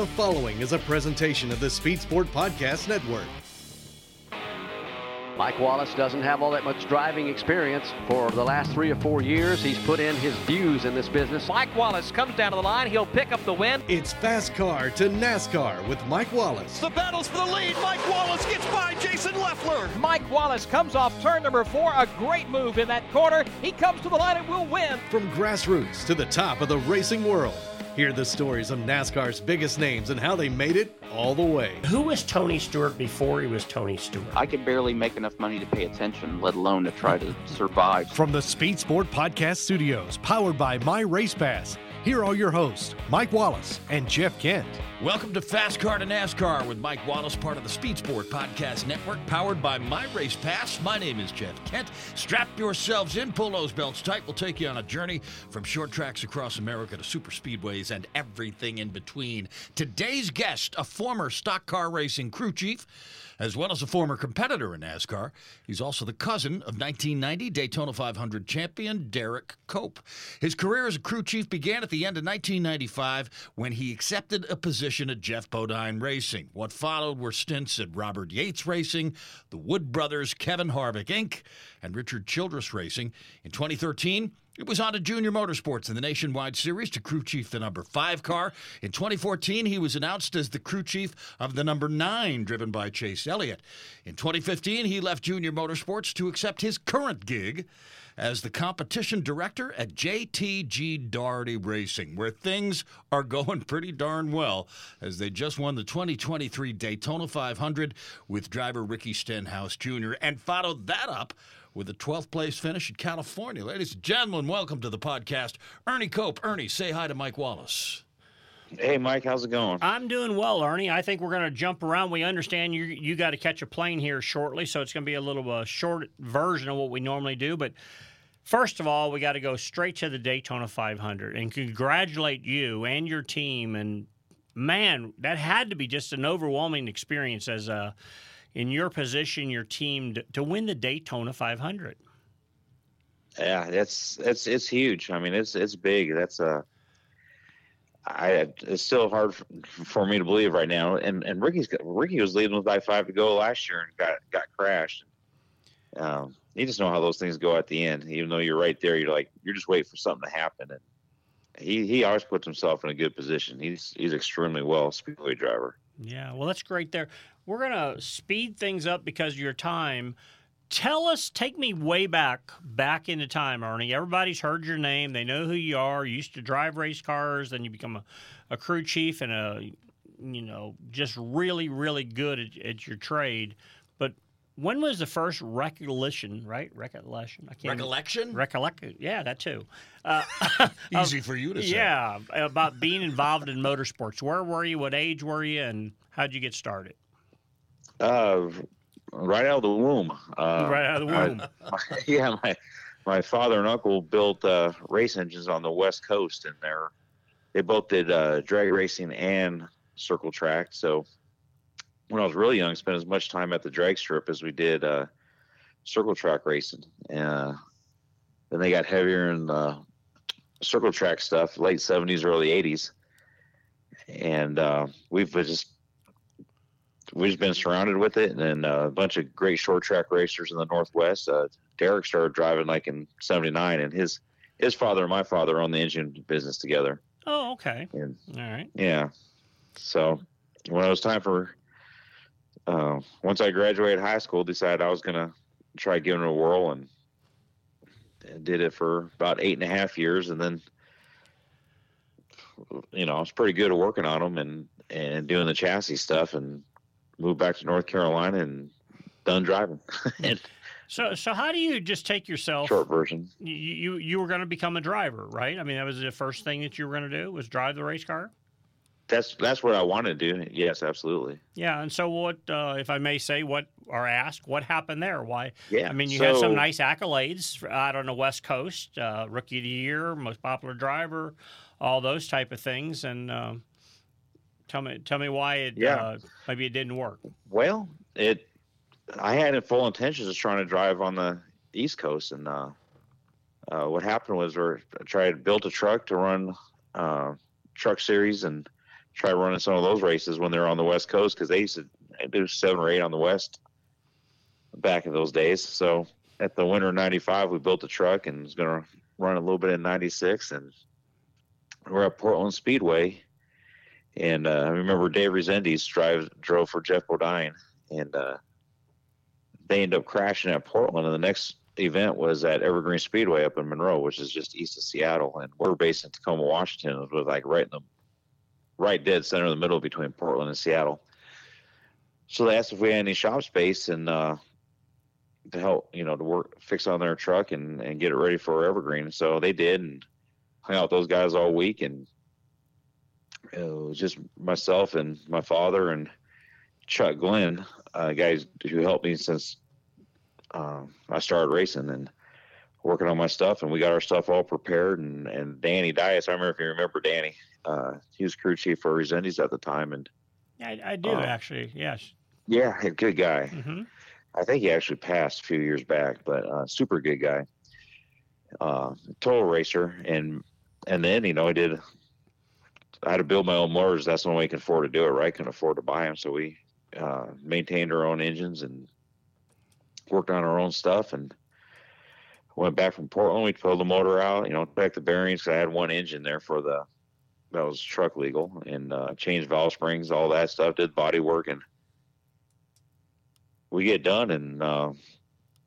The following is a presentation of the Speed Sport Podcast Network. Mike Wallace doesn't have all that much driving experience. For the last three or four years, he's put in his views in this business. Mike Wallace comes down to the line. He'll pick up the win. It's Fast Car to NASCAR with Mike Wallace. The battle's for the lead. Mike Wallace gets by Jason Leffler. Mike Wallace comes off turn number four. A great move in that corner. He comes to the line and will win. From grassroots to the top of the racing world. Hear the stories of NASCAR's biggest names and how they made it all the way. Who was Tony Stewart before he was Tony Stewart? I could barely make enough money to pay attention, let alone to try to survive. From the Speed Sport Podcast Studios, powered by My Race Pass. Here are your hosts, Mike Wallace and Jeff Kent. Welcome to Fast Car to NASCAR with Mike Wallace, part of the Speed Sport Podcast Network, powered by My Race Pass. My name is Jeff Kent. Strap yourselves in, pull those belts tight. We'll take you on a journey from short tracks across America to super speedways and everything in between. Today's guest, a former stock car racing crew chief as well as a former competitor in NASCAR. He's also the cousin of 1990 Daytona 500 champion Derek Cope. His career as a crew chief began at the end of 1995 when he accepted a position at Geoff Bodine Racing. What followed were stints at Robert Yates Racing, the Wood Brothers, Kevin Harvick Inc., and Richard Childress Racing. In 2013, it was on to Junior Motorsports in the Nationwide Series to crew chief the number five car. In 2014, he was announced as the crew chief of the number nine, driven by Chase Elliott. In 2015, he left Junior Motorsports to accept his current gig as the competition director at JTG Daugherty Racing, where things are going pretty darn well as they just won the 2023 Daytona 500 with driver Ricky Stenhouse Jr. and followed that up with a 12th place finish in California. Ladies and gentlemen, welcome to the podcast. Ernie Cope. Ernie, say hi to Mike Wallace. Hey, Mike, how's it going? I'm doing well, Ernie. I think we're going to jump around. We understand you you got to catch a plane here shortly, so it's going to be a little uh, short version of what we normally do. But first of all, we got to go straight to the Daytona 500 and congratulate you and your team. And man, that had to be just an overwhelming experience as a in your position, your team to, to win the Daytona 500. Yeah, that's that's it's huge. I mean, it's it's big. That's a I it's still hard for, for, me to believe right now. And and Ricky's got, Ricky was leading with by five to go last year and got got crashed. Um, you just know how those things go at the end. Even though you're right there, you're like you're just waiting for something to happen. And he he always puts himself in a good position. He's he's extremely well speedway driver. Yeah, well, that's great there. We're gonna speed things up because of your time tell us, take me way back, back into time, Ernie. Everybody's heard your name. They know who you are. You used to drive race cars, then you become a, a crew chief and a, you know, just really, really good at, at your trade. But when was the first recollection, right? Recollection. I can't recollection. Recollect. Yeah, that too. Uh, Easy for you to say. Yeah, about being involved in motorsports. Where were you? What age were you? And how'd you get started? Uh, right out of the womb. Uh, right out of the womb. my, yeah, my my father and uncle built uh, race engines on the West Coast, and they're they both did uh, drag racing and circle track. So when I was really young, I spent as much time at the drag strip as we did uh, circle track racing. Uh, then they got heavier in the circle track stuff, late 70s, early 80s. And uh, we've just we've been surrounded with it, and uh, a bunch of great short track racers in the Northwest. Uh, Derek started driving like in '79, and his his father and my father own the engine business together. Oh, okay. And, All right. yeah. So when it was time for, uh, once I graduated high school, decided I was gonna try giving it a whirl, and, and did it for about eight and a half years, and then. You know, I was pretty good at working on them and, and doing the chassis stuff, and moved back to North Carolina and done driving. and So, so how do you just take yourself? short version. You you, you were going to become a driver, right? I mean, that was the first thing that you were going to do was drive the race car. That's that's what I want to do. Yes, absolutely. Yeah, and so what, uh, if I may say, what or ask, what happened there? Why? Yeah, I mean, you had some nice accolades out on the West Coast, uh, Rookie of the Year, Most Popular Driver, all those type of things, and um, tell me, tell me why it Yeah. uh, maybe it didn't work. Well, it. I had full intentions of trying to drive on the East Coast, and uh, uh, what happened was, we I tried built a truck to run uh, truck series and try running some of those races when they're on the West Coast because they used to do seven or eight on the West back in those days. So at the winter '95, we built a truck and was going to run a little bit in '96, and we're at Portland Speedway. And uh, I remember Dave Rezendes drive drove for Geoff Bodine, and uh, they ended up crashing at Portland. And the next event was at Evergreen Speedway up in Monroe, which is just east of Seattle. And we're based in Tacoma, Washington. Was like right in the right dead center in the middle between Portland and Seattle. So they asked if we had any shop space and uh, to help, you know, to work fix on their truck and, and get it ready for Evergreen. So they did and hung out with those guys all week and it was just myself and my father and Chuck Glenn, uh, guys who helped me since um, I started racing and working on my stuff. And we got our stuff all prepared. And, and Danny Dias, I remember if you remember Danny, uh, he was crew chief for Rezendes at the time. And Yeah, I, I do Uh, actually. Yes. yeah, good guy. hmm I think he actually passed a few years back, but uh, super good guy. Uh, total racer, and and then you know I did. I had to build my own motors. That's the only way I could afford to do it. Right, couldn't afford to buy them, so we uh, maintained our own engines and worked on our own stuff. And went back from Portland. We pulled the motor out. You know, back the bearings. I had one engine there for the that was truck legal, and uh, changed valve springs, all that stuff. Did body work and we get done and uh,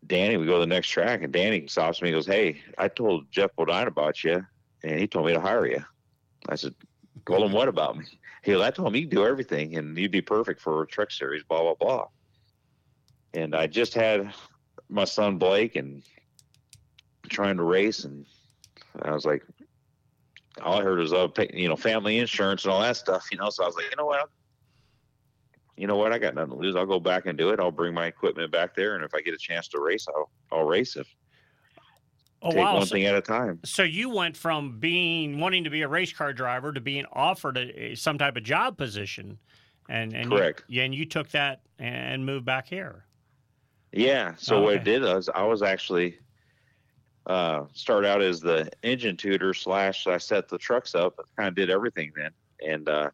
Danny, we go to the next track and Danny stops me and goes, Hey, I told Geoff Bodine about you and he told me to hire you. I said, Told him what about me? He I told him you can do everything and you'd be perfect for a truck series, blah, blah, blah. And I just had my son Blake and trying to race and I was like, all I heard was, uh, pay, you know, family insurance and all that stuff, you know. So I was like, you know what? you know what? I got nothing to lose. I'll go back and do it. I'll bring my equipment back there, and if I get a chance to race, I'll I'll race it. Oh Take wow! one So, thing at a time. so you went from being wanting to be a race car driver to being offered a, some type of job position, and and Correct. You, yeah, and you took that and moved back here. Yeah. So what Okay. it did was I was actually uh started out as the engine tutor slash I set the trucks up. Kind of did everything then. And uh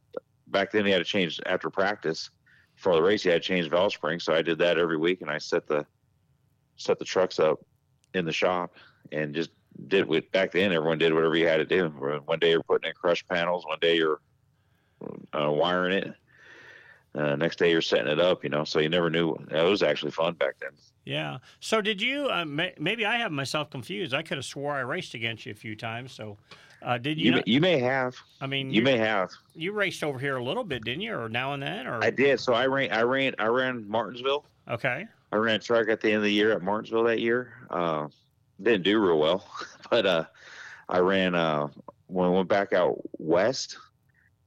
back then you had to change after practice for the race. You had to change valve springs, so I did that every week, and I set the set the trucks up in the shop and just did what back then everyone did whatever you had to do. One day you're putting in crush panels, one day you're uh, wiring it. Uh, next day you're setting it up, you know. So you never knew. It was actually fun back then. Yeah. So did you? Uh, may, maybe I have myself confused. I could have swore I raced against you a few times. So uh, did you? You not- may, you may have. I mean, You may have. You raced over here a little bit, didn't you, or now and then, or I did. So I ran. I ran. I ran Martinsville. okay. I ran track at the end of the year at Martinsville that year. Didn't do real well, but uh, I ran uh, when I went back out west.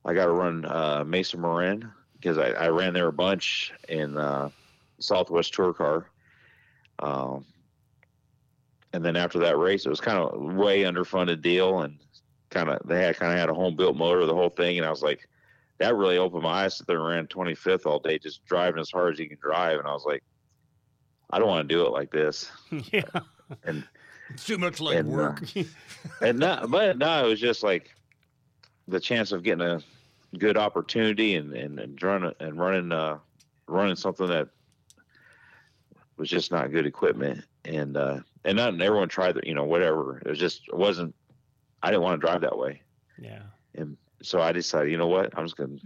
I got to run uh, Mesa Marin because I, I ran there a bunch in uh, Southwest Tour Car. Um, and then after that race, it was kind of way underfunded deal, and kind of they had kind of had a home built motor, the whole thing, and I was like, that really opened my eyes. That they ran 25th all day, just driving as hard as you can drive, and I was like, I don't want to do it like this. yeah. And it's too much like and, uh, work. and not, but no, it was just like the chance of getting a good opportunity and and, and running and running uh, running something that was just not good equipment. And uh, and not everyone tried that you know whatever. It was just it wasn't I didn't want to drive that way. Yeah. and so I decided you know what? I'm just gonna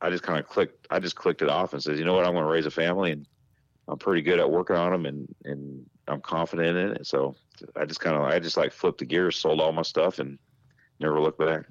I just kind of clicked I just clicked it off and said you know what? I'm going to raise a family and I'm pretty good at working on them and and I'm confident in it so I just kind of I just like flipped the gears sold all my stuff and never looked back.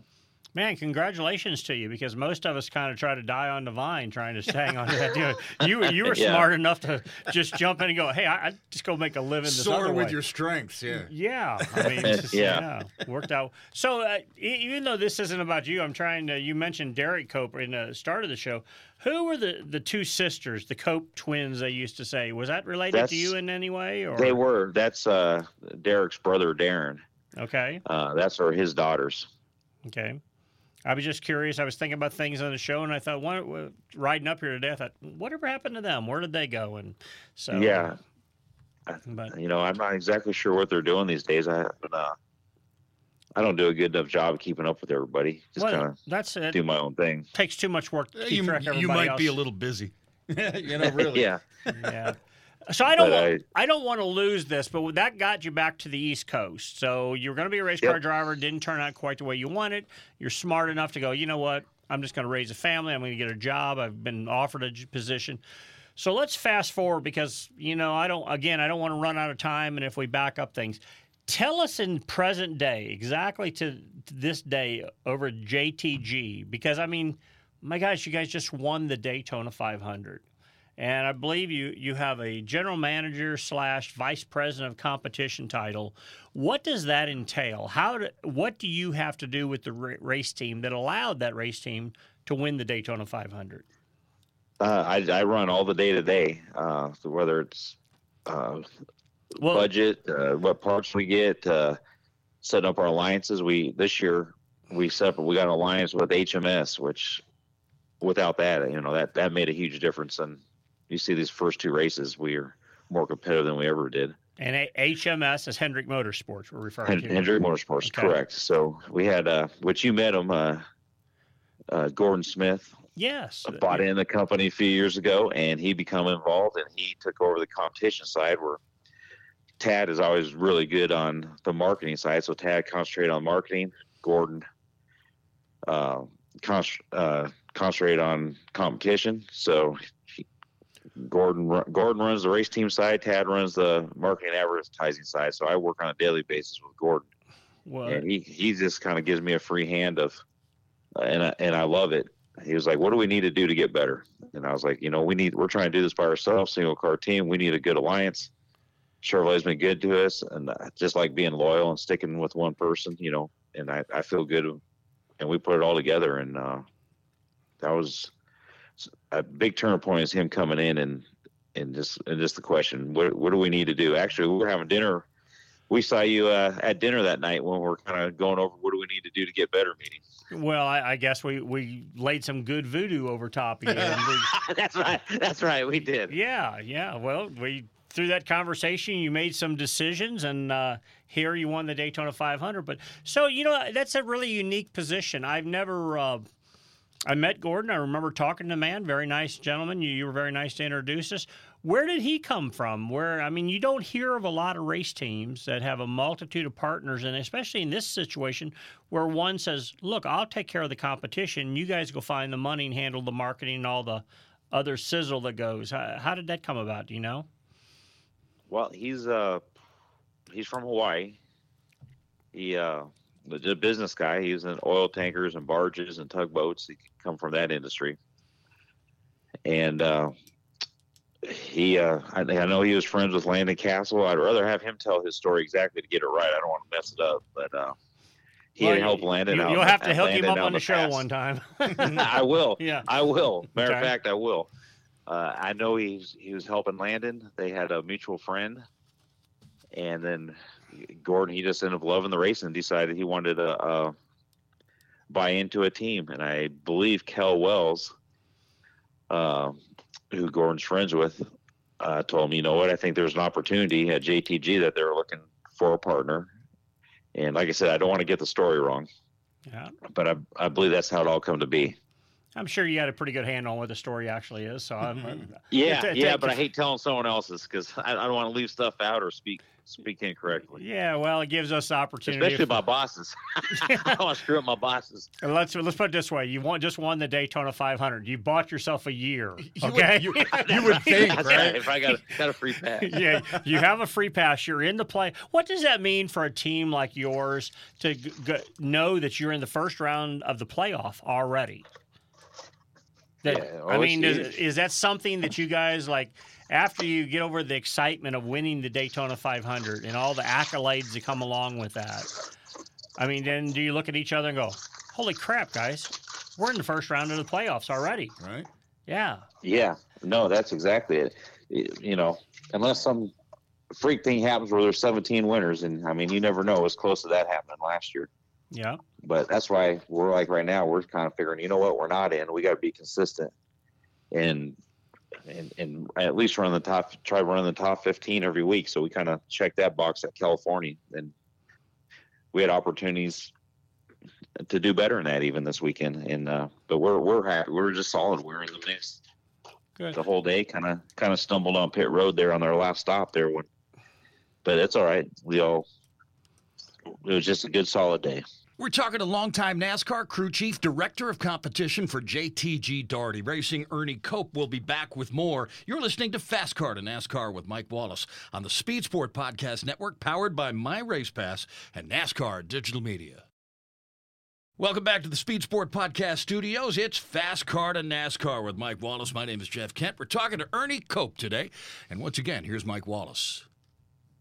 Man, congratulations to you because most of us kind of try to die on the vine trying to hang on to that deal. You you were Yeah. smart enough to just jump in and go, hey, I, I just go make a living this Soar other with way. your strengths, yeah. Yeah, I mean, just, Yeah. yeah. worked out. So uh, e- even though this isn't about you, I'm trying to. You mentioned Derek Cope in the start of the show. Who were the the two sisters, the Cope twins? They used to say. Was that related That's- to you in any way? Or They were that's uh Derek's brother Darren. okay, Uh, that's are his daughters. okay. I was just curious. I was thinking about things on the show, and I thought, what, what- riding up here today, I thought, whatever happened to them? Where did they go? And so yeah, but you know, I'm not exactly sure what they're doing these days. I haven't, uh, I don't do a good enough job of keeping up with everybody. Just well, kind of that's it. do my own thing. Takes too much work to keep You, track of you everybody might be a little busy. you know, really. yeah, yeah. So I don't want, I, don't want to lose this, but that got you back to the East Coast. So you're going to be a race car driver. Didn't turn out quite the way you wanted. You're smart enough to go. You know what? I'm just going to raise a family. I'm going to get a job. I've been offered a position. So let's fast forward because you know I don't. Again, I don't want to run out of time. And if we back up things, tell us in present day exactly to, to this day over JTG because I mean, my gosh, you guys just won the Daytona 500 and I believe you you have a general manager slash vice president of competition title. What does that entail? How do, what do you have to do with the race team that allowed that race team to win the Daytona 500? uh, I, I run all the day to day. Uh, so whether it's uh, Well, budget, uh, what parts we get, uh, setting up our alliances. We this year we set up we got an alliance with HMS, which without that, you know, that that made a huge difference. And you see these first two races, we are more competitive than we ever did. and a- HMS is Hendrick Motorsports. We're referring to Hendrick Motorsports, Okay. correct. So we had, uh, which you met him, uh, uh, Gordon Smith Yes, bought in the company a few years ago, and he become involved, and he took over the competition side where Tad is always really good on the marketing side. So Tad concentrated on marketing. Gordon uh, con- uh, concentrated on competition. So Gordon Gordon runs the race team side. Tad runs the marketing and advertising side. So I work on a daily basis with Gordon Well, and he he just kind of gives me a free hand of, uh, and I, and I love it. He was like, "What do we need to do to get better?" And I was like, "You know, we need. We're trying to do this by ourselves, single car team. We need a good alliance. Chevrolet's been good to us, and uh, just like being loyal and sticking with one person, you know. And I I feel good, and we put it all together, and uh, that was a big turning point. Is him coming in and and just and just the question, what what do we need to do? Actually, we were having dinner we saw you uh, at dinner that night when we are kind of going over what do we need to do to get better meeting. well, I, I guess we, we laid some good voodoo over top of you. we- that's right. That's right. We did. Yeah, yeah. Well, we through that conversation, you made some decisions, and uh, here you won the Daytona 500. But so you know, that's a really unique position. I've never. Uh, I met Gordon. I remember talking to the man. Very nice gentleman. You, you were very nice to introduce us. Where did he come from? Where I mean, you don't hear of a lot of race teams that have a multitude of partners, and especially in this situation where one says, "Look, I'll take care of the competition. You guys go find the money and handle the marketing and all the other sizzle that goes." How, how did that come about? Do you know? Well, he's uh he's from Hawaii. He uh a business guy. He was in oil tankers and barges and tugboats. He come from that industry. And uh he uh I, I know he was friends with Landon Cassill. I'd rather have him tell his story exactly to get it right. I don't want to mess it up, but uh he Well, helped Landon you, out. You'll have to hook him up on in the show past. one time. I will. Yeah. I will. Matter Okay. of fact, I will. Uh, I know he's he was helping Landon. They had a mutual friend, and then Gordon he just ended up loving the race and decided he wanted to uh, buy into a team. And I believe Cal Wells, uh, who Gordon's friends with, I told him, you know what, I think there's an opportunity at JTG that they're looking for a partner. And like I said, I don't want to get the story wrong. Yeah. But I, I believe that's how it all come to be. I'm sure you had a pretty good handle on what the story actually is. So I'm, yeah, yeah, but I hate telling someone else's because I, I, don't want to leave stuff out or speak speak incorrectly. Yeah, well, it gives us opportunity, especially if, my bosses. Oh, I don't want to screw up my bosses. Let's let's put it this way: you want just won the Daytona 500. You bought yourself a year. Okay, you would, you, you would think, right? If I got got a free pass, yeah, you have a free pass. You're in the play. What does that mean for a team like yours to g- g- know that you're in the first round of the playoff already? That, yeah, oh, I mean, is, is, that something that you guys like after you get over the excitement of winning the Daytona 500 and all the accolades that come along with that? I mean, then do you look at each other and go, "Holy crap, guys, we're in the first round of the playoffs already"? Right? Yeah. Yeah. No, that's exactly it. You know, unless some freak thing happens where there's 17 winners, and I mean, you never know. It was close to that happening last year. Yeah. But that's why we're like right now, we're kind of figuring, you know what, we're not in. We got to be consistent, and and and at least run the top, try to run the top 15 every week. So we kind of check that box at California, and we had opportunities to do better than that even this weekend. And uh, but we're we're happy. We're just solid. We're in the mix. Good. The whole day kind of kind of stumbled on pit road there on their last stop there when, but it's all right. We all it was just a good solid day. We're talking to longtime NASCAR crew chief, director of competition for JTG Daugherty Racing, Ernie Cope. will be back with more. You're listening to Fast Car to NASCAR with Mike Wallace on the Speed Sport Podcast Network, powered by My Race Pass and NASCAR Digital Media. Welcome back to the Speed Sport Podcast Studios. It's Fast Car to NASCAR with Mike Wallace. My name is Jeff Kent. We're talking to Ernie Cope today. And once again, here's Mike Wallace.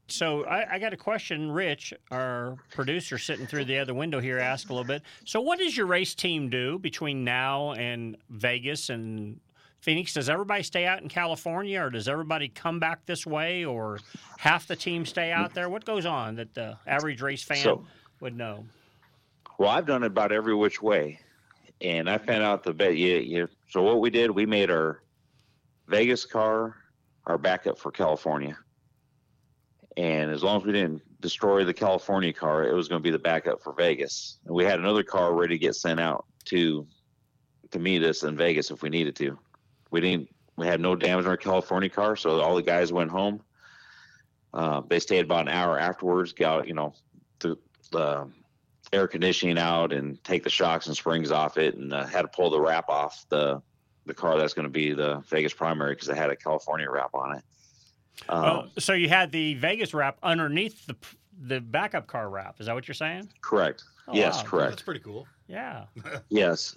So I, I, got a question. Rich, our producer, sitting through the other window here, asked a little bit. So, what does your race team do between now and Vegas and Phoenix? Does everybody stay out in California, or does everybody come back this way, or half the team stay out there? What goes on that the average race fan so, would know? Well, I've done it about every which way, and I found out the bet. Yeah, yeah. So what we did, we made our Vegas car our backup for California and as long as we didn't destroy the California car, it was going to be the backup for Vegas. And we had another car ready to get sent out to to meet us in Vegas if we needed to. We didn't. We had no damage on our California car, so all the guys went home. Uh, they stayed about an hour afterwards, got you know the, the air conditioning out and take the shocks and springs off it, and uh, had to pull the wrap off the the car that's going to be the Vegas primary because it had a California wrap on it. Um, oh, so you had the Vegas wrap underneath the the backup car wrap. Is that what you're saying? Correct. Oh, yes, wow. correct. That's pretty cool. Yeah. yes.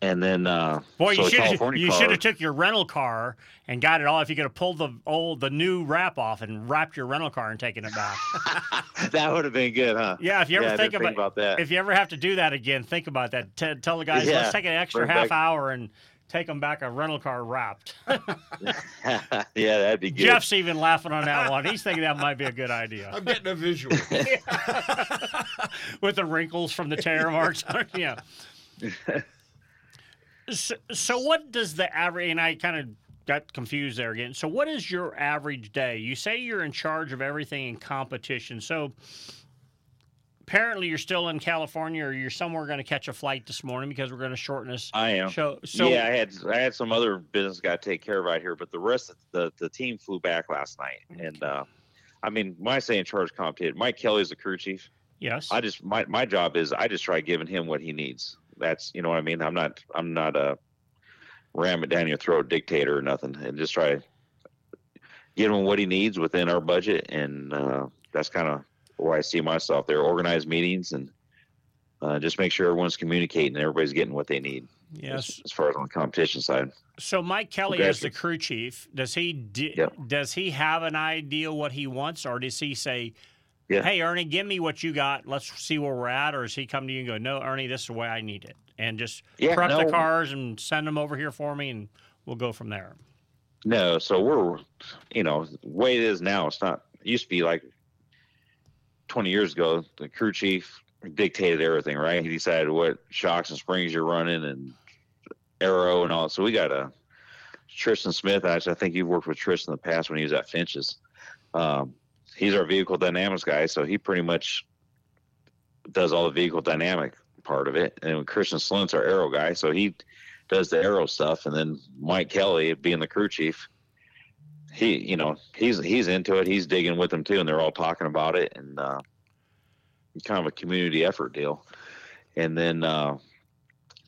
And then, uh, boy, so you should you should have took your rental car and got it all. If you could have pulled the old the new wrap off and wrapped your rental car and taken it back, that would have been good, huh? Yeah. If you ever yeah, think, about, think, about, that, if you you ever have to do that again, think about that. T- tell the guys, yeah. let's take an extra half back. hour and take them back a rental car wrapped. yeah, that'd be good. Jeff's even laughing on that one. He's thinking that might be a good idea. I'm getting a visual. With the wrinkles from the tear marks. yeah. So, so, what does the average, and I kind of got confused there again. So, what is your average day? You say you're in charge of everything in competition. So, apparently you're still in California or you're somewhere going to catch a flight this morning because we're going to shorten this I am. show. So yeah, I had I had some other business got to take care of out here, but the rest of the the team flew back last night, okay. and uh, I mean, I say in charge competition, Mike Kelly's the crew chief. Yes. I just my my job is I just try giving him what he needs. That's you know what I mean. I'm not I'm not a ram it down your throat dictator or nothing, and just try give him what he needs within our budget, and uh, that's kind of where I see myself there. Organize meetings and uh, just make sure everyone's communicating and everybody's getting what they need. Yes, as, as far as on the competition side. So Mike Kelly is the crew chief. Does he yep. does he have an idea what he wants, or does he say? Yeah. Hey Ernie, give me what you got. Let's see where we're at. Or does he come to you and go, "No, Ernie, this is the way I need it," and just yeah, prep no. the cars and send them over here for me, and we'll go from there. No, so we're, you know, the way it is now. It's not. It used to be like 20 years ago, the crew chief dictated everything, right? He decided what shocks and springs you're running and aero and all. So we got a Tristan Smith. Actually, I think you've worked with Tristan in the past when he was at Finch's. Um, he's our vehicle dynamics guy, so he pretty much does all the vehicle dynamic part of it. And Christian Slint's our aero guy, so he does the aero stuff. And then Mike Kelly, being the crew chief, he you know he's he's into it. He's digging with them too, and they're all talking about it, and uh, kind of a community effort deal. And then uh,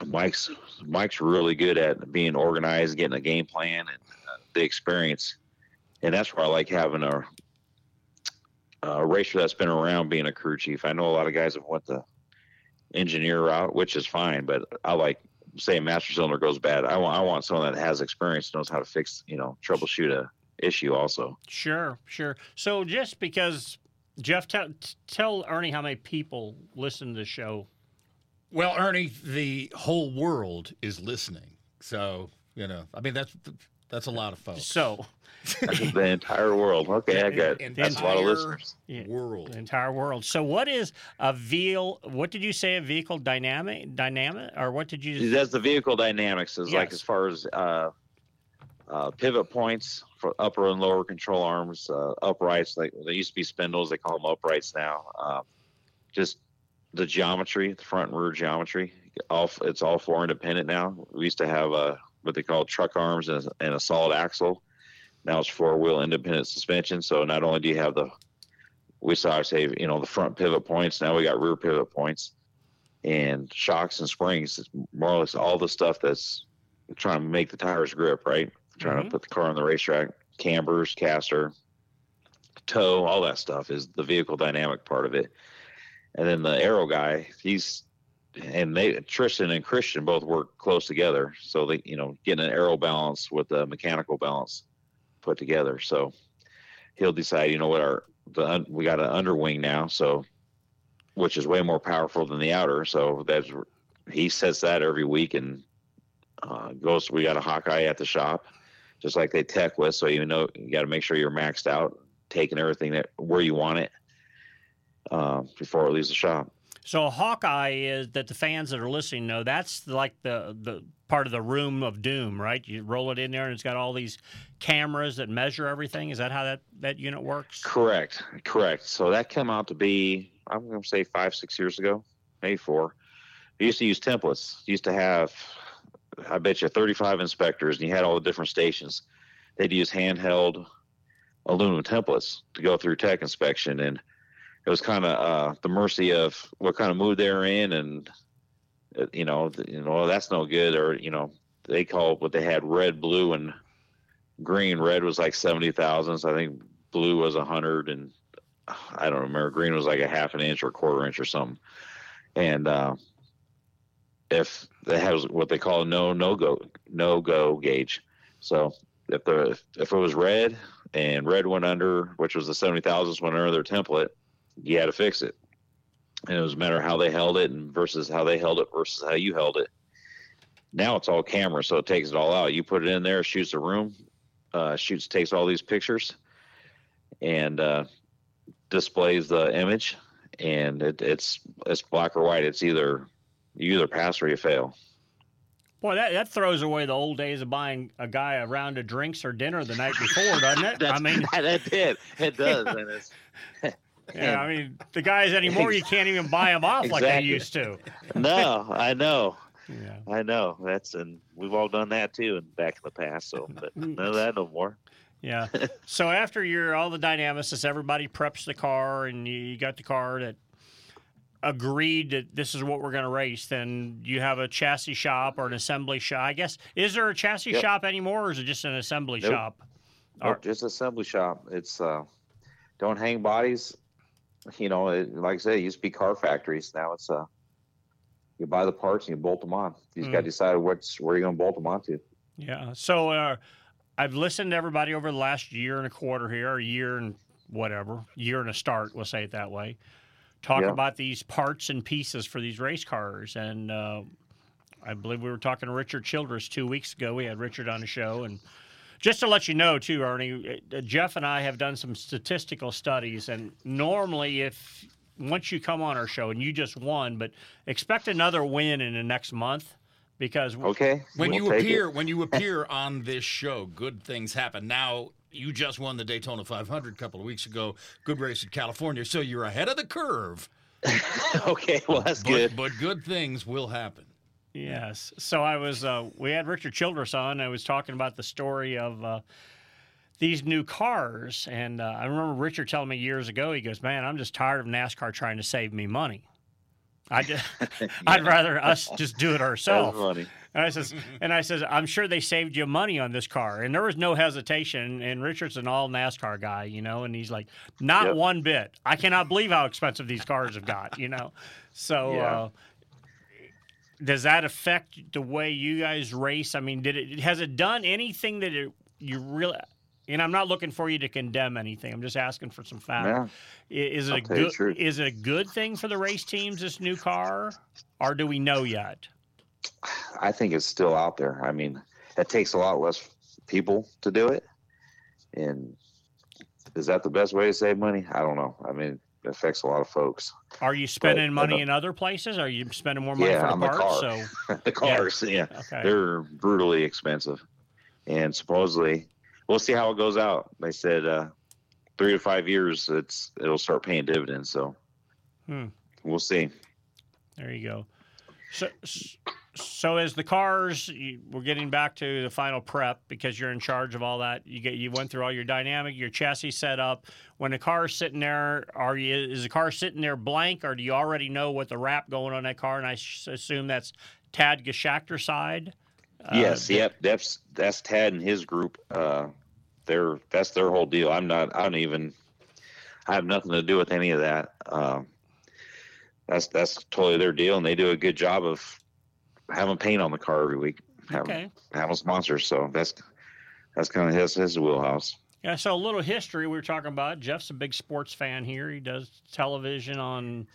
Mike's Mike's really good at being organized, getting a game plan, and uh, the experience. And that's why I like having a, a racer that's been around being a crew chief. I know a lot of guys have went the engineer route, which is fine, but I like say master cylinder goes bad. I want I want someone that has experience, knows how to fix, you know, troubleshoot a issue also. Sure, sure. So just because Jeff, tell, tell Ernie how many people listen to the show. Well, Ernie, the whole world is listening. So you know, I mean, that's that's a lot of folks. So the entire world. Okay, I got And that's a lot of listeners. Yeah, world. the entire world. So what is a vehicle? What did you say? A vehicle dynamic, dynamic, or what did you? That's the vehicle dynamics. Is like as far as uh, uh, pivot points for upper and lower control arms, uh, uprights. Like they used to be spindles, they call them uprights now. Um, just the geometry, the front and rear geometry. All it's all four independent now. We used to have uh, what they call truck arms and, a- and a solid axle. Now it's four wheel independent suspension. So not only do you have the we saw say you know the front pivot points, now we got rear pivot points and shocks and springs. It's more or less all the stuff that's trying to make the tires grip, right? Trying Mhm. to put the car on the racetrack, cambers, caster, toe, all that stuff is the vehicle dynamic part of it. And then the aero guy, he's and they Tristan and Christian both work close together, so they you know getting an aero balance with a mechanical balance put together. So he'll decide, you know what, our the we got an underwing now, so which is way more powerful than the outer. So that's he sets that every week and uh, goes. We got a Hawkeye at the shop, just like they tech with. So you know you got to make sure you're maxed out, taking everything that where you want it uh, before it leaves the shop. So a Hawkeye is that the fans that are listening know that's like the the part of the room of doom, right? You roll it in there and it's got all these cameras that measure everything. Is that how that that unit works? Correct, correct. So that came out to be, I'm going to say five, six years ago, maybe four. We used to use templates. Used to have, I bet you, 35 inspectors, and you had all the different stations. They'd use handheld aluminum templates to go through tech inspection, and it was kind of uh, the mercy of what kind of mood they're in, and uh, you know, th- you know, that's no good, or you know, they called what they had red, blue, and green. Red was like seventy thousand. So I think blue was a hundred, and I don't remember. Green was like a half an inch or a quarter inch or something. And uh, if they have what they call a no no go no go gauge, so if the if it was red and red went under, which was the seventy thousands went under their template, you had to fix it. And it was a matter of how they held it and versus how they held it versus how you held it. Now it's all camera, so it takes it all out. You put it in there, shoots the room, uh, shoots, takes all these pictures, and uh, displays the image. And it, it's it's black or white. It's either you either pass or you fail. Boy, that, that throws away the old days of buying a guy a round of drinks or dinner the night before, doesn't it? I mean, that did it does, and it's yeah, I mean, the guys anymore, you can't even buy them off like they used to. no, I know. Yeah. I know. That's and we've all done that too, and back in the past. So, but none of that no more. Yeah. so after you're all the dynamicists, everybody preps the car, and you, you got the car that agreed that this is what we're going to race. Then you have a chassis shop or an assembly shop. I guess is there a chassis Yep. shop anymore, or is it just an assembly Nope. shop? Nope, just assembly shop. It's uh, don't hang bodies. You know, it, like I said, it used to be car factories. Now it's uh, you buy the parts and you bolt them on. You just got to Mm. decide what's where you're going to bolt them onto. Yeah. So uh, I've listened to everybody over the last year and a quarter here, a year and whatever, year and a start, we'll say it that way. Talk Yeah. about these parts and pieces for these race cars. And uh, I believe we were talking to Richard Childress two weeks ago. We had Richard on the show. And just to let you know, too, Ernie, uh, Jeff and I have done some statistical studies. And normally, if once you come on our show and you just won, but expect another win in the next month because okay, when we'll you appear it. when you appear on this show, good things happen. Now you just won the Daytona 500 a couple of weeks ago. Good race in California, so you're ahead of the curve. okay, well that's but, good. But good things will happen. Yes. So I was, uh, we had Richard Childress on. I was talking about the story of uh, these new cars. And uh, I remember Richard telling me years ago, he goes, Man, I'm just tired of NASCAR trying to save me money. I'd, I'd rather us just do it ourselves. And I says, and I says, I'm sure they saved you money on this car, and there was no hesitation. And Richard's an all NASCAR guy, you know, and he's like, not Yep. one bit. I cannot believe how expensive these cars have got, you know. So, Yeah. uh, does that affect the way you guys race? I mean, did it has it done anything that it, you really? And I'm not looking for you to condemn anything. I'm just asking for some facts. Yeah. Is it I'll a tell you the good? Is it a good thing for the race teams? This new car, or do we know yet? I think it's still out there. I mean, it takes a lot less people to do it. And is that the best way to save money? I don't know. I mean, it affects a lot of folks. Are you spending But, uh, money in other places? Are you spending more money yeah, for on the the parts? car. So the cars, yeah, Okay. they're brutally expensive. And supposedly, we'll see how it goes out. They said uh, three to five years, it's it'll start paying dividends. So Hmm. we'll see. There you go. So, so as the cars, you, we're getting back to the final prep because you're in charge of all that. You get you went through all your dynamic, your chassis setup. When the car's sitting there, are you is the car sitting there blank, or do you already know what the wrap going on that car? And I s- assume that's Tad Geschickter side. Uh, yes, yep. That's that's Tad and his group. Uh, they're that's their whole deal. I'm not. I don't even. I have nothing to do with any of that. Um, that's that's totally their deal, and they do a good job of having paint on the car every week, having Okay. having sponsors. So that's that's kind of his his wheelhouse. Yeah, so a little history we were talking about. Jeff's a big sports fan here. He does television on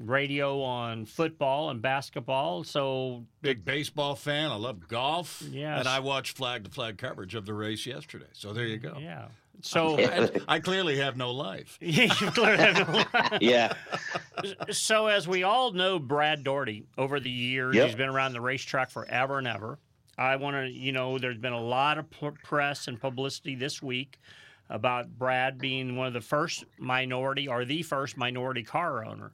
radio on football and basketball. So Big baseball fan. I love golf. Yeah, And I watched flag to flag coverage of the race yesterday. So there you go. Yeah. So I, I clearly have no life. you clearly have no Yeah. So as we all know, Brad Daugherty over the years, Yep. he's been around the racetrack forever and ever. I want to, you know, there's been a lot of press and publicity this week about Brad being one of the first minority or the first minority car owner.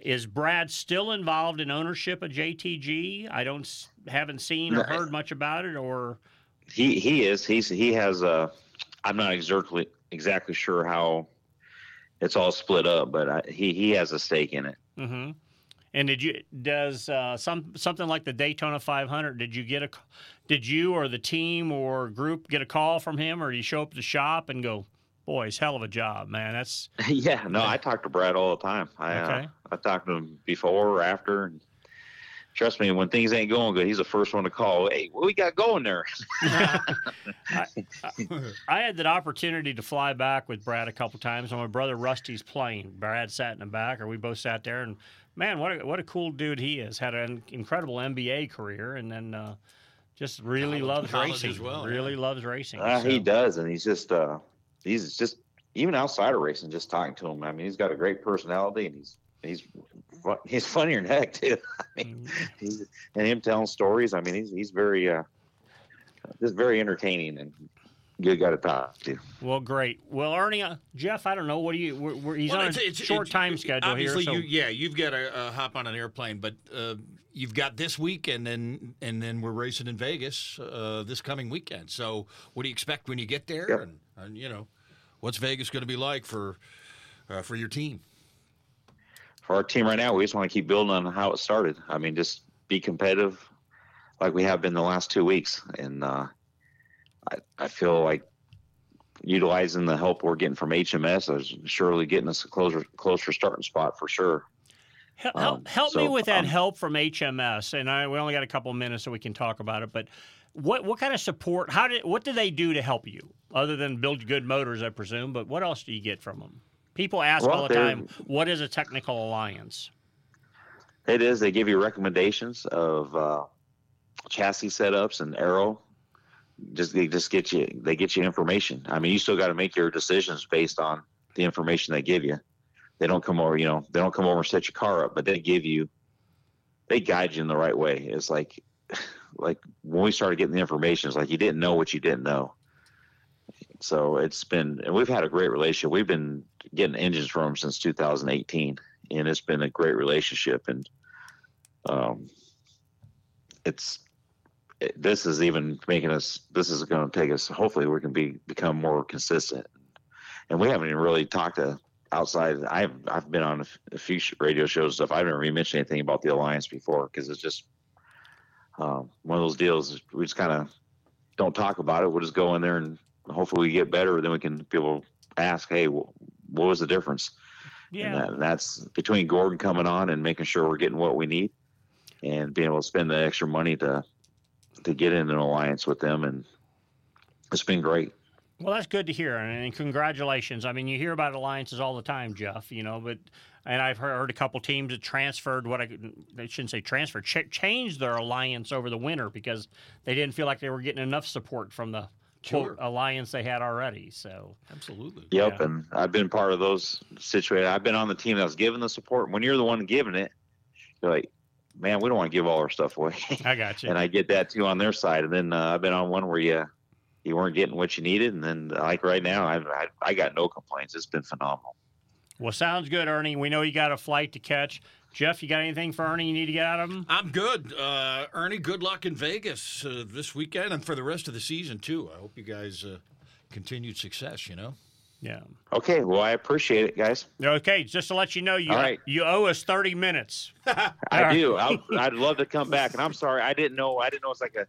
Is Brad still involved in ownership of JTG? I don't haven't seen or heard much about it. Or He he is. He's he has a. I'm not exactly exactly sure how it's all split up, but I, he he has a stake in it. hmm And did you does uh, some something like the Daytona 500? Did you get a did you or the team or group get a call from him, or you show up at the shop and go, boy, "Boys, hell of a job, man. That's yeah, no, I talk to Brad all the time. I Okay. uh, I talk to him before or after. And trust me, when things ain't going good, he's the first one to call. Hey, what we got going there? I had that opportunity to fly back with Brad a couple times on my brother Rusty's plane. Brad sat in the back, or we both sat there, and man, what a, what a cool dude he is. Had an incredible NBA career, and then uh, just really College- loves college racing. as well, really yeah. loves racing. Uh, he does, and he's just uh, he's just even outside of racing, just talking to him. I mean, he's got a great personality, and he's he's he's funnier than heck too. I mean, he's, and him telling stories. I mean, he's he's very uh, just very entertaining and good guy to talk to. Well, great. Well, Ernie, uh, Jeff, I don't know. What do you? We're, we're, he's Well, on a it's- it's- short it's- time schedule here. Obviously, So you yeah, you've got to uh, hop on an airplane, but uh, you've got this week, and then and then we're racing in Vegas uh, this coming weekend. So, what do you expect when you get there? Yep. And, and you know, what's Vegas going to be like for uh, for your team? For our team right now, we just want to keep building on how it started. I mean, just be competitive, like we have been the last two weeks, and uh, I I feel like utilizing the help we're getting from HMS is surely getting us a closer closer starting spot for sure. Help, Um, help, help me with that um, help from HMS, and I we only got a couple of minutes so we can talk about it. But what what kind of support? How did what do they do to help you other than build good motors, I presume? But what else do you get from them? People ask Well, all the time, "What is a technical alliance?" It is. They give you recommendations of uh, chassis setups and aero. Just they just get you. They get you information. I mean, you still got to make your decisions based on the information they give you. They don't come over. You know, they don't come over and set your car up, but they give you. They guide you in the right way. It's like like when we started getting the information, it's like you didn't know what you didn't know. So it's been, and we've had a great relationship. We've been getting engines from them since 2018, and it's been a great relationship. And um, it's it, this is even making us. This is going to take us. Hopefully, we can be become more consistent. And we haven't even really talked to outside. I've I've been on a, few radio shows stuff. I've never even mentioned anything about the alliance before because it's just um, one of those deals. We just kind of don't talk about it. We'll just go in there and hopefully we get better. Then we can people ask, hey, wh- what was the difference? Yeah. And, that, and that's between Gordon coming on and making sure we're getting what we need, and being able to spend the extra money to to get in an alliance with them, and it's been great. Well, that's good to hear, and congratulations. I mean, you hear about alliances all the time, Jeff. You know, but and I've heard a couple teams that transferred what I they shouldn't say transferred, ch- changed their alliance over the winter because they didn't feel like they were getting enough support from the quote, alliance they had already. So absolutely, Yep, and I've been part of those situations. I've been on the team that was giving the support. When you're the one giving it, you're like, man, we don't want to give all our stuff away. I got you. and I get that too on their side. And then uh, I've been on one where you you weren't getting what you needed, and then like right now, I've, I I got no complaints. It's been phenomenal. Well, sounds good, Ernie. We know you got a flight to catch. Jeff, you got anything for Ernie you need to get out of him? I'm good. Uh, Ernie, good luck in Vegas uh, this weekend and for the rest of the season, too. I hope you guys uh, continued success, you know? Yeah. Okay, well, I appreciate it, guys. Okay, just to let you know, you All right. you owe us thirty minutes. I do. I'll, I'd love to come back, and I'm sorry, I didn't know. I didn't know it's like a.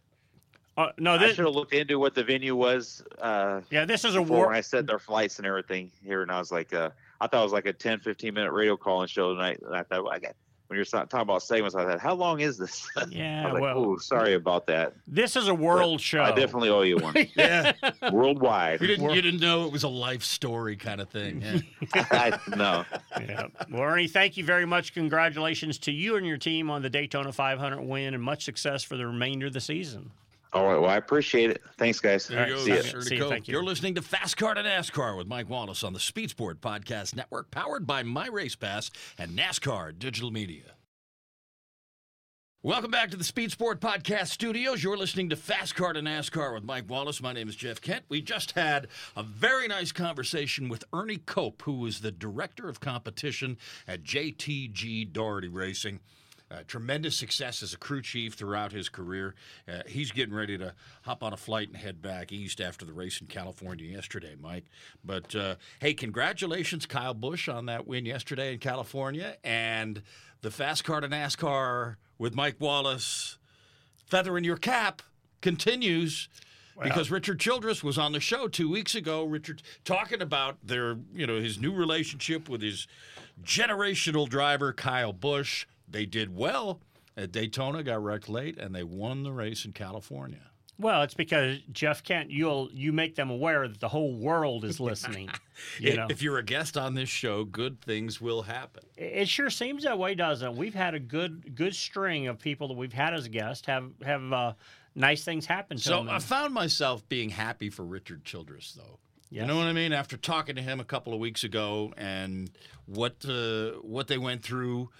Uh, no, I this, should have looked into what the venue was. Uh, yeah, this is a war. when I said their flights and everything here, and I was like, uh, I thought it was like a 10, 15 minute radio call and show tonight. And I thought, I got when you're talking about segments, I thought, how long is this? Yeah, I was like, well- "Ooh, sorry about that. This is a world show. I definitely owe you one. Yeah. Worldwide. You didn't, you didn't know it was a life story kind of thing. Yeah. I, no. Yeah. Well, Ernie, thank you very much. Congratulations to you and your team on the Daytona 500 win, and much success for the remainder of the season. All right. Well, I appreciate it. Thanks, guys. There you go. See ya. Sure to See you. go. Thank you. You're listening to Fast Car to NASCAR with Mike Wallace on the Speed Sport Podcast Network, powered by My Race Pass and NASCAR Digital Media. Welcome back to the Speed Sport Podcast Studios. You're listening to Fast Car to NASCAR with Mike Wallace. My name is Jeff Kent. We just had a very nice conversation with Ernie Cope, who is the Director of Competition at JTG Daugherty Racing. Uh, tremendous success as a crew chief throughout his career. Uh, he's getting ready to hop on a flight and head back east after the race in California yesterday, Mike. But uh, hey, congratulations, Kyle Busch, on that win yesterday in California. And the fast car to NASCAR with Mike Wallace feather in your cap continues. Because Richard Childress was on the show two weeks ago. Richard talking about their, you know, his new relationship with his generational driver Kyle Busch. They did well at Daytona, got wrecked late, and they won the race in California. Well, it's because Jeff Kent, you'll you make them aware that the whole world is listening. you If- know, If you're a guest on this show, good things will happen. it sure seems that way, doesn't it? We've had a good good string of people that we've had as guests have have uh, nice things happen to them. So them. I found myself being happy for Richard Childress, though. You know what I mean? After talking to him a couple of weeks ago and what uh, what they went through,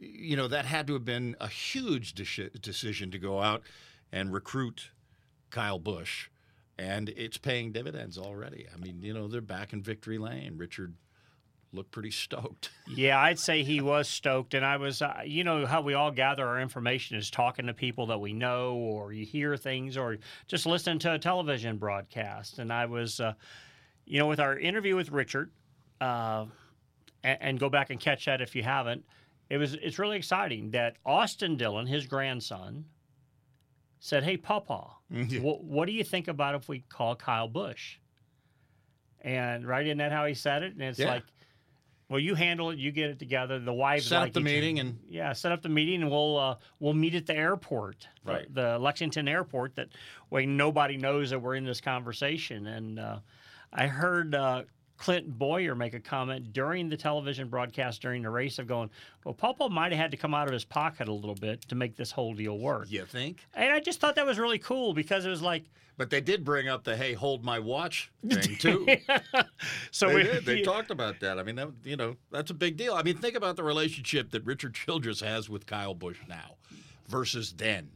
you know, that had to have been a huge deci- decision to go out and recruit Kyle Busch, and it's paying dividends already. I mean, you know, they're back in victory lane. Richard looked pretty stoked. Yeah, I'd say he was stoked, and I was. Uh, you know how we all gather our information is talking to people that we know, or you hear things, or just listen to a television broadcast. And I was, uh, you know, with our interview with Richard, uh, and, and go back and catch that if you haven't. It was. It's really exciting that Austin Dillon, his grandson, said, "Hey, Papa, wh- what do you think about if we call Kyle Busch?" And right, isn't that how he said it? And it's Yeah. like. Well, you handle it. You get it together. The wives Set up the meeting and- yeah, set up the meeting, and we'll uh, we'll meet at the airport, the- The, Lexington airport. That way, nobody knows that we're in this conversation. And uh, I heard uh, Clint Bowyer make a comment during the television broadcast during the race of going, "Well, Papa might have had to come out of his pocket a little bit to make this whole deal work." You think? And I just thought that was really cool because it was like, But they did bring up the "Hey, hold my watch" thing too. so they we, did. They talked about that. I mean, that, you know, that's a big deal. I mean, think about the relationship that Richard Childress has with Kyle Busch now versus then.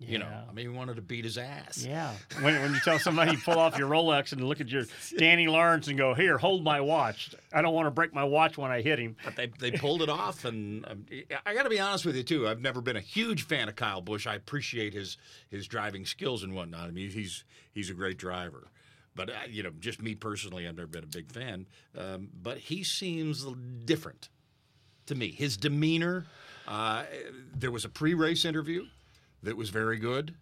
You know, I mean, he wanted to beat his ass. Yeah. When, when you tell somebody pull off your Rolex and look at your Danny Lawrence and go, here, hold my watch. I don't want to break my watch when I hit him. But they, they pulled it off, and um, I got to be honest with you too. I've never been a huge fan of Kyle Busch. I appreciate his his driving skills and whatnot. I mean, he's he's a great driver. But uh, you know, just me personally, I've never been a big fan. Um, but he seems different to me. His demeanor. Uh, there was a pre-race interview that was very good,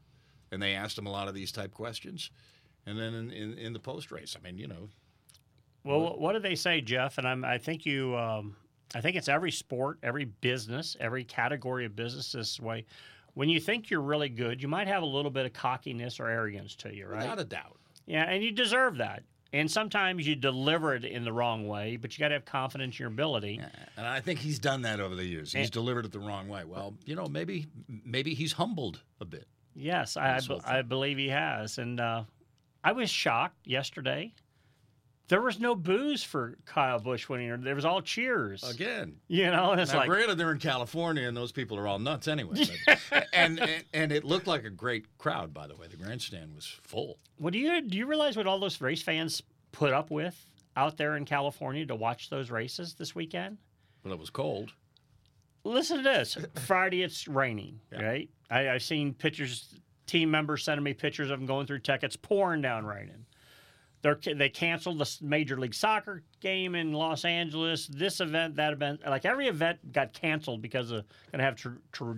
and they asked him a lot of these type questions. And then in, in, in the post-race, I mean, you know, Well, what do they say, Jeff? And I'm, I think you, um, I think it's every sport, every business, every category of business this way. When you think you're really good, you might have a little bit of cockiness or arrogance to you, right? without a doubt. Yeah, and you deserve that. And sometimes you deliver it in the wrong way, but you got to have confidence in your ability. And I think he's done that over the years. He's And- delivered it the wrong way. Well, you know, maybe maybe he's humbled a bit. Yes, I, I believe he has. And uh, I was shocked yesterday. There was no booze for Kyle Busch winning. There was all cheers. Again. You know, and it's now, like, granted, they're in California, and those people are all nuts anyway. But, and, and and it looked like a great crowd, by the way. The grandstand was full. What do you do you realize what all those race fans put up with out there in California to watch those races this weekend? Well, it was cold. Listen to this. Friday it's raining, right? I, I've seen pictures, team members sending me pictures of them going through tech. It's pouring down raining. They're, they canceled the Major League Soccer game in Los Angeles. This event, that event, like every event got canceled because of going to have tr- tr-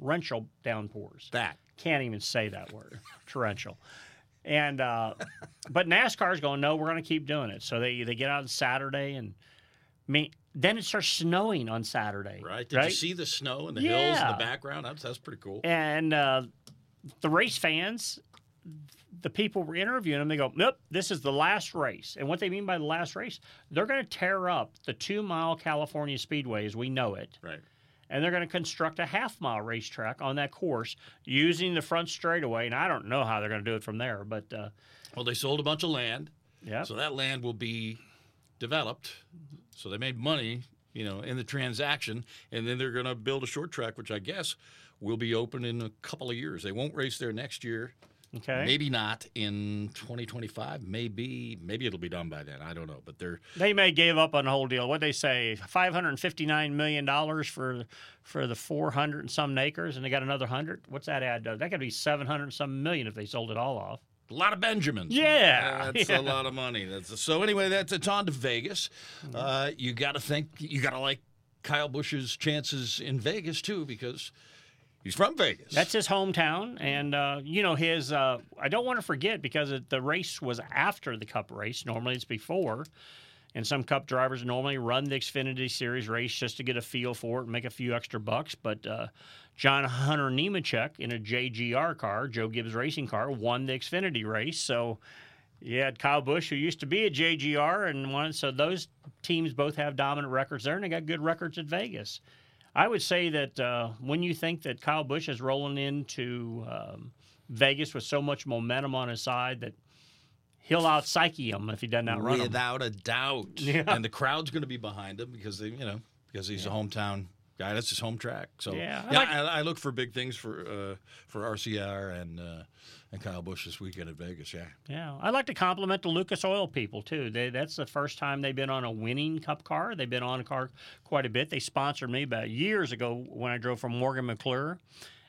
torrential downpours. That can't even say that word, torrential. And uh, but NASCAR's going, no, we're going to keep doing it. So they they get out on Saturday and me. Then it starts snowing on Saturday. Right? Did you see the snow and the hills in the background? That's that's pretty cool. And uh, the race fans, the people were interviewing them. They go, "Nope, this is the last race." And what they mean by the last race, they're going to tear up the two-mile California Speedway as we know it, Right. and they're going to construct a half-mile racetrack on that course using the front straightaway. And I don't know how they're going to do it from there, but uh, Well, they sold a bunch of land. Yeah. So that land will be developed. So they made money, you know, in the transaction, and then they're going to build a short track, which I guess will be open in a couple of years. They won't race there next year. Okay. Maybe not in 2025. Maybe maybe it'll be done by then. I don't know, but they're they may give up on the whole deal. What they say, five hundred fifty-nine million dollars for for the four hundred and some acres, and they got another hundred. What's that add? to? That could be seven hundred and some million if they sold it all off. a lot of Benjamins. Yeah, that's yeah. a lot of money. That's so. Anyway, that's it's on to Vegas. Uh, you got to think. You got to like Kyle Busch's chances in Vegas too, because he's from Vegas. That's his hometown, and uh, you know his. Uh, I don't want to forget because it, the race was after the Cup race. Normally it's before, and some Cup drivers normally run the Xfinity Series race just to get a feel for it and make a few extra bucks. But uh, John Hunter Nemechek in a JGR car, Joe Gibbs Racing car, won the Xfinity race. So you had Kyle Busch, who used to be a JGR, and one. So those teams both have dominant records there, and they got good records at Vegas. I would say that uh, when you think that Kyle Busch is rolling into um, Vegas with so much momentum on his side that he'll out psyche him if he doesn't outrun him. without a doubt. Yeah. And the crowd's going to be behind him because they, you know, because he's a hometown guy. That's his home track. So Yeah, I yeah, like- I, I look for big things for uh, for RCR and uh, and Kyle Busch this weekend at Vegas. Yeah. Yeah, I'd like to compliment the Lucas Oil people too. They, that's the first time they've been on a winning Cup car. They've been on a car quite a bit. They sponsored me about years ago when I drove from Morgan McClure,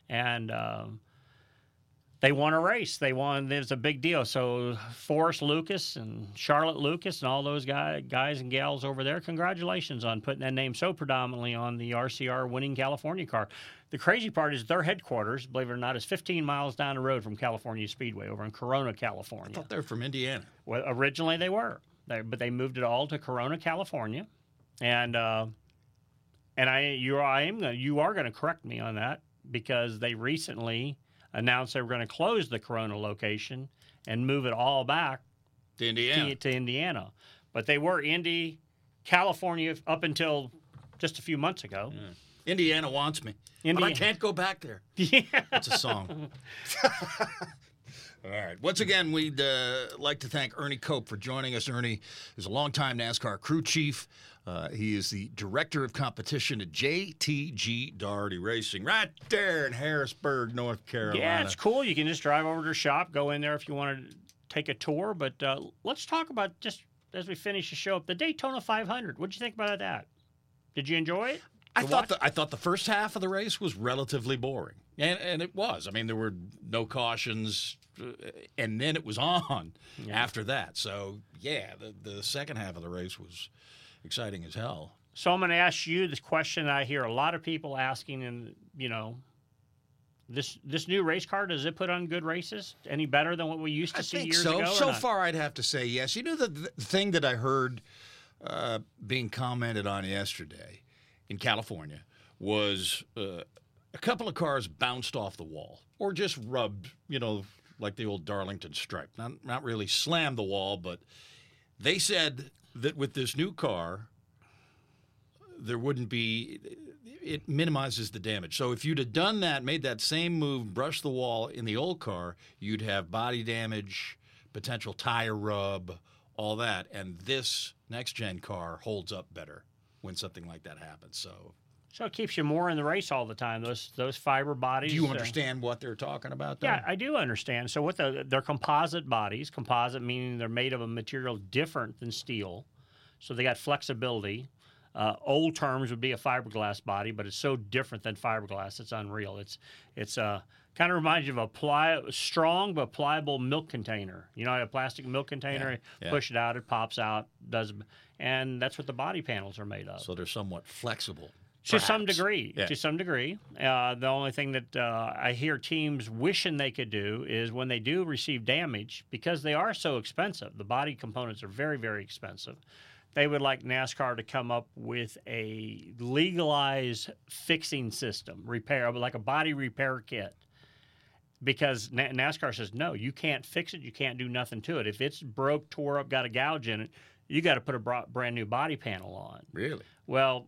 and um they won a race. They won. There's a big deal. So Forrest Lucas and Charlotte Lucas and all those guy, guys and gals over there, congratulations on putting that name so predominantly on the RCR winning California car. The crazy part is their headquarters, believe it or not, is 15 miles down the road from California Speedway over in Corona, California. I thought they were from Indiana. Well, originally they were, they, but they moved it all to Corona, California, and uh, and I you I am gonna, you are going to correct me on that because they recently announced they were going to close the Corona location and move it all back To Indiana. to, to Indiana, but they were Indy, California up until just a few months ago. Indiana wants me. But I Indiana- can't go back there. Yeah. That's a song. All right. Once again, we'd uh, like to thank Ernie Cope for joining us. Ernie is a longtime NASCAR crew chief. Uh, he is the director of competition at JTG Daugherty Racing, right there in Harrisburg, North Carolina. Yeah, it's cool. You can just drive over to the shop, go in there if you want to take a tour. But uh, let's talk about just as we finish the show, up the Daytona 500. What'd you think about that? Did you enjoy it? I thought the, I thought the first half of the race was relatively boring, and and it was. I mean, there were no cautions, uh, and then it was on yeah. after that. So yeah, the the second half of the race was exciting as hell. So I'm going to ask you this question I hear a lot of people asking, and you know, this this new race car does it put on good races any better than what we used to I see years so. ago? So far, I'd have to say yes. You know the, the thing that I heard uh, being commented on yesterday in California was uh, a couple of cars bounced off the wall or just rubbed, you know, like the old Darlington stripe. Not not really slammed the wall, but they said that with this new car, there wouldn't be. It minimizes the damage. So if you'd have done that, made that same move, brushed the wall in the old car, you'd have body damage, potential tire rub, all that. And this next gen car holds up better when something like that happens. So so it keeps you more in the race all the time. Those those fiber bodies. Do you understand uh, what they're talking about? Though? Yeah, I do understand. So what the they're composite bodies. Composite meaning they're made of a material different than steel, so they got flexibility. Uh, old terms would be a fiberglass body, but it's so different than fiberglass. It's unreal. It's it's uh, kind of reminds you of a pli- strong but pliable milk container. You know, a plastic milk container. Yeah, yeah. Push it out, it pops out. Does and that's what the body panels are made of. So they're somewhat flexible. To some degree, yeah. to some degree. Uh, the only thing that uh, I hear teams wishing they could do is when they do receive damage, because they are so expensive, the body components are very, very expensive. They would like NASCAR to come up with a legalized fixing system, repair, like a body repair kit. Because NASCAR says, no, you can't fix it. You can't do nothing to it. If it's broke, tore up, got a gouge in it, you got to put a brand new body panel on. Really? Well,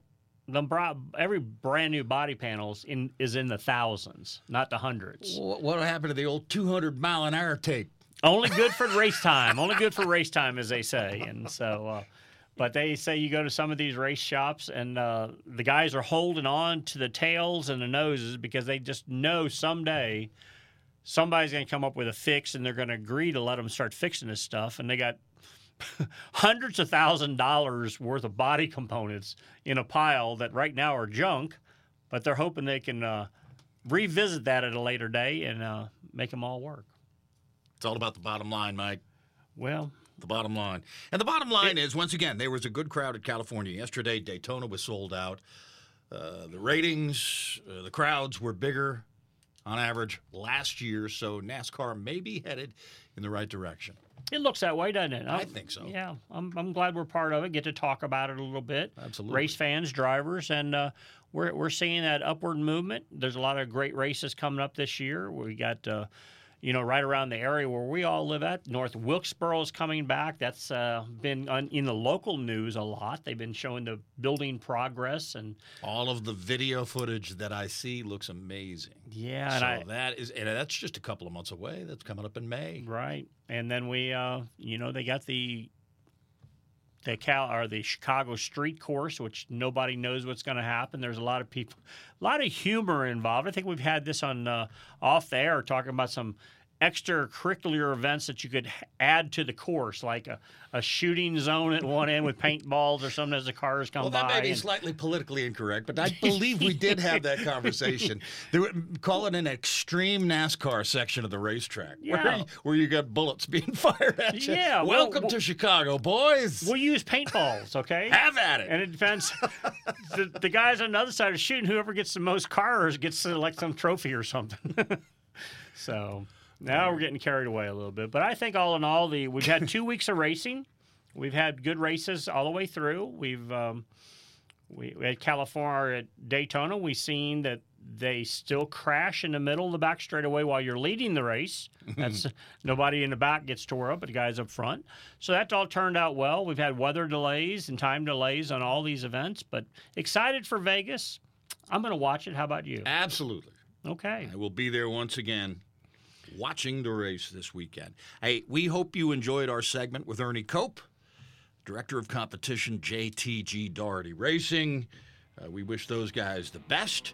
the every brand new body panels in is in the thousands, not the hundreds. What happened to the old 200 mile an hour tape? Only good for race time. Only good for race time, as they say. And so, uh, but they say you go to some of these race shops and uh, the guys are holding on to the tails and the noses because they just know someday somebody's going to come up with a fix and they're going to agree to let them start fixing this stuff. And they got hundreds of thousand dollars worth of body components in a pile that right now are junk, but they're hoping they can uh, revisit that at a later day and uh, make them all work. It's all about the bottom line, Mike. Well, the bottom line. And the bottom line it, is once again, there was a good crowd at California yesterday. Daytona was sold out. Uh, the ratings, uh, the crowds were bigger on average last year, so NASCAR may be headed in the right direction. It looks that way, doesn't it? I'm, i think so. Yeah, I'm, I'm glad we're part of it. Get to talk about it a little bit. Absolutely. Race fans, drivers, and uh, we're we're seeing that upward movement. There's a lot of great races coming up this year. We got. Uh, you know, right around the area where we all live at. North Wilkesboro is coming back. That's uh, been on, in the local news a lot. They've been showing the building progress and all of the video footage that I see looks amazing. Yeah, so I, that is, and that's just a couple of months away. That's coming up in May, right? And then we, uh, you know, they got the the Cal or the Chicago Street Course, which nobody knows what's going to happen. There's a lot of people, a lot of humor involved. I think we've had this on uh, off the air talking about some extracurricular events that you could add to the course, like a, a shooting zone at one end with paintballs or something as the cars come well, by. Well, that may be and... slightly politically incorrect, but I believe we did have that conversation. They call it an extreme NASCAR section of the racetrack, yeah. where, where you got bullets being fired at you. Yeah, welcome well, to Chicago, boys. We'll use paintballs, okay? have at it. And it depends. the, the guys on the other side are shooting. Whoever gets the most cars gets uh, like some trophy or something. so. Now we're getting carried away a little bit, but I think all in all, the we've had two weeks of racing. We've had good races all the way through. We've um, we, had California at Daytona. We've seen that they still crash in the middle of the back straightaway while you're leading the race. That's nobody in the back gets tore up, but the guys up front. So that all turned out well. We've had weather delays and time delays on all these events, but excited for Vegas. I'm going to watch it. How about you? Absolutely. Okay. I will be there once again watching the race this weekend. Hey, we hope you enjoyed our segment with Ernie Cope, Director of Competition, JTG Daugherty Racing. Uh, we wish those guys the best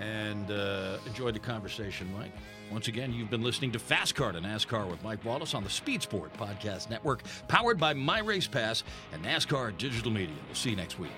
and uh, enjoyed the conversation, Mike. Once again, you've been listening to Fast Car to NASCAR with Mike Wallace on the Speed Sport Podcast Network, powered by My Race Pass and NASCAR Digital Media. We'll see you next week.